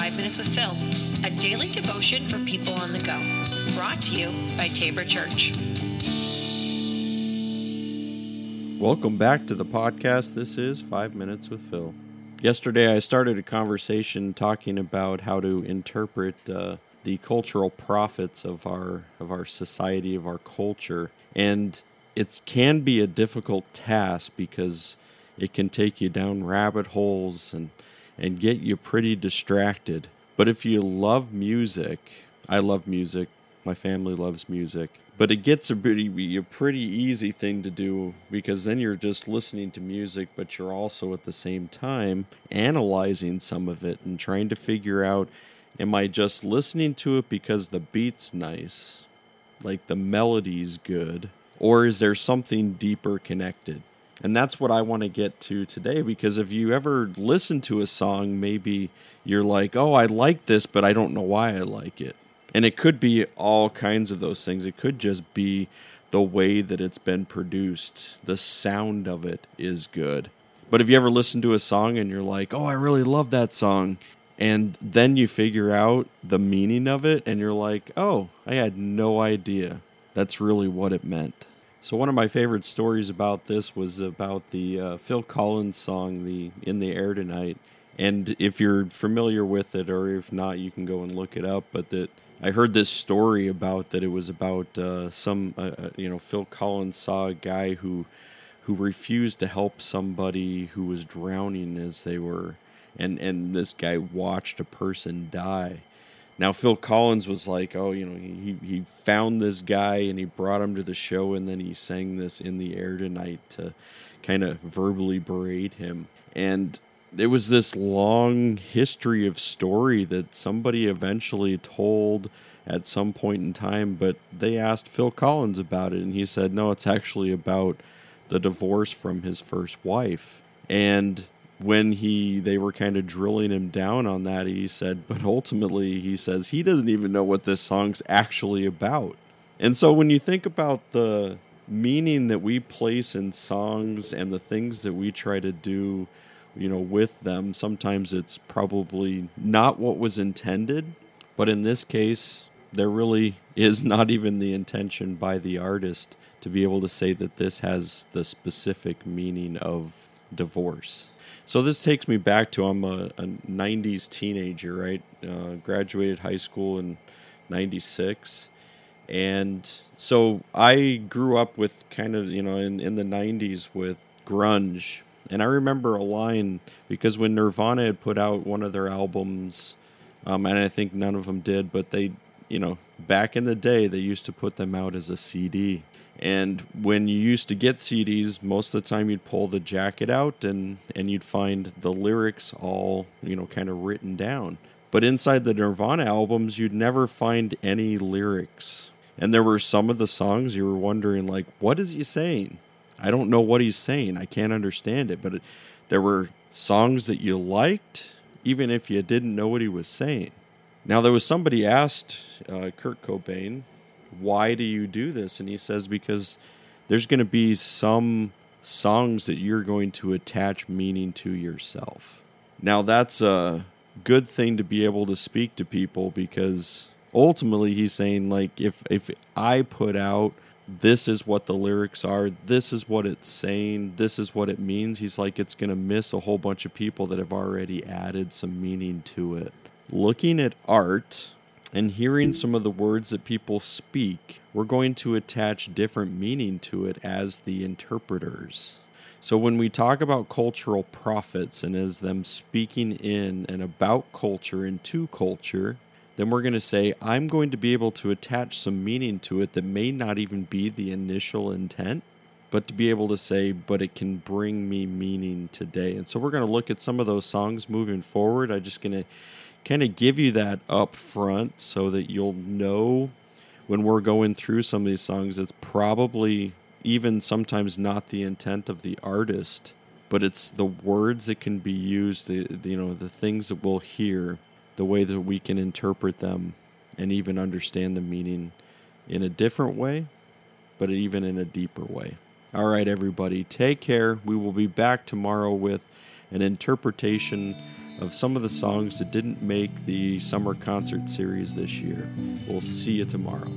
Five Minutes with Phil, a daily devotion for people on the go. Brought to you by Tabor Church. Welcome back to the podcast. This is Five Minutes with Phil. Yesterday, I started a conversation talking about how to interpret uh, the cultural prophets of our of our society, of our culture, and it can be a difficult task because it can take you down rabbit holes and and get you pretty distracted. But if you love music, I love music. My family loves music. But it gets a pretty a pretty easy thing to do because then you're just listening to music, but you're also at the same time analyzing some of it and trying to figure out am I just listening to it because the beat's nice, like the melody's good, or is there something deeper connected? And that's what I want to get to today because if you ever listen to a song, maybe you're like, oh, I like this, but I don't know why I like it. And it could be all kinds of those things. It could just be the way that it's been produced, the sound of it is good. But if you ever listen to a song and you're like, oh, I really love that song, and then you figure out the meaning of it and you're like, oh, I had no idea. That's really what it meant. So one of my favorite stories about this was about the uh, Phil Collins song, "the In the Air Tonight." And if you're familiar with it, or if not, you can go and look it up. But that I heard this story about that it was about uh, some, uh, uh, you know, Phil Collins saw a guy who who refused to help somebody who was drowning as they were, and and this guy watched a person die now Phil Collins was like, oh, you know, he he found this guy and he brought him to the show, and then he sang this in the air tonight to kind of verbally berate him. And it was this long history of story that somebody eventually told at some point in time, but they asked Phil Collins about it, and he said, no, it's actually about the divorce from his first wife. And when he they were kind of drilling him down on that he said but ultimately he says he doesn't even know what this song's actually about. And so when you think about the meaning that we place in songs and the things that we try to do you know with them sometimes it's probably not what was intended. But in this case there really is not even the intention by the artist to be able to say that this has the specific meaning of divorce so this takes me back to I'm a, a 90s teenager, right? Uh, graduated high school in 96. And so I grew up with kind of, you know, in, in the 90s with grunge. And I remember a line because when Nirvana had put out one of their albums, um, and I think none of them did, but they, you know, back in the day, they used to put them out as a CD. And when you used to get CDs, most of the time you'd pull the jacket out and, and you'd find the lyrics all, you know, kind of written down. But inside the Nirvana albums, you'd never find any lyrics. And there were some of the songs you were wondering, like, what is he saying? I don't know what he's saying. I can't understand it. But it, there were songs that you liked, even if you didn't know what he was saying. Now, there was somebody asked uh, Kurt Cobain, why do you do this? And he says, because there's going to be some songs that you're going to attach meaning to yourself. Now, that's a good thing to be able to speak to people because ultimately he's saying, like, if, if I put out this is what the lyrics are, this is what it's saying, this is what it means, he's like, it's going to miss a whole bunch of people that have already added some meaning to it. Looking at art, and hearing some of the words that people speak, we're going to attach different meaning to it as the interpreters. So when we talk about cultural prophets and as them speaking in and about culture and to culture, then we're going to say, I'm going to be able to attach some meaning to it that may not even be the initial intent, but to be able to say, but it can bring me meaning today. And so we're going to look at some of those songs moving forward. I'm just going to kind of give you that up front so that you'll know when we're going through some of these songs it's probably even sometimes not the intent of the artist but it's the words that can be used the, you know the things that we'll hear the way that we can interpret them and even understand the meaning in a different way but even in a deeper way. All right everybody take care. We will be back tomorrow with an interpretation of some of the songs that didn't make the summer concert series this year. We'll see you tomorrow.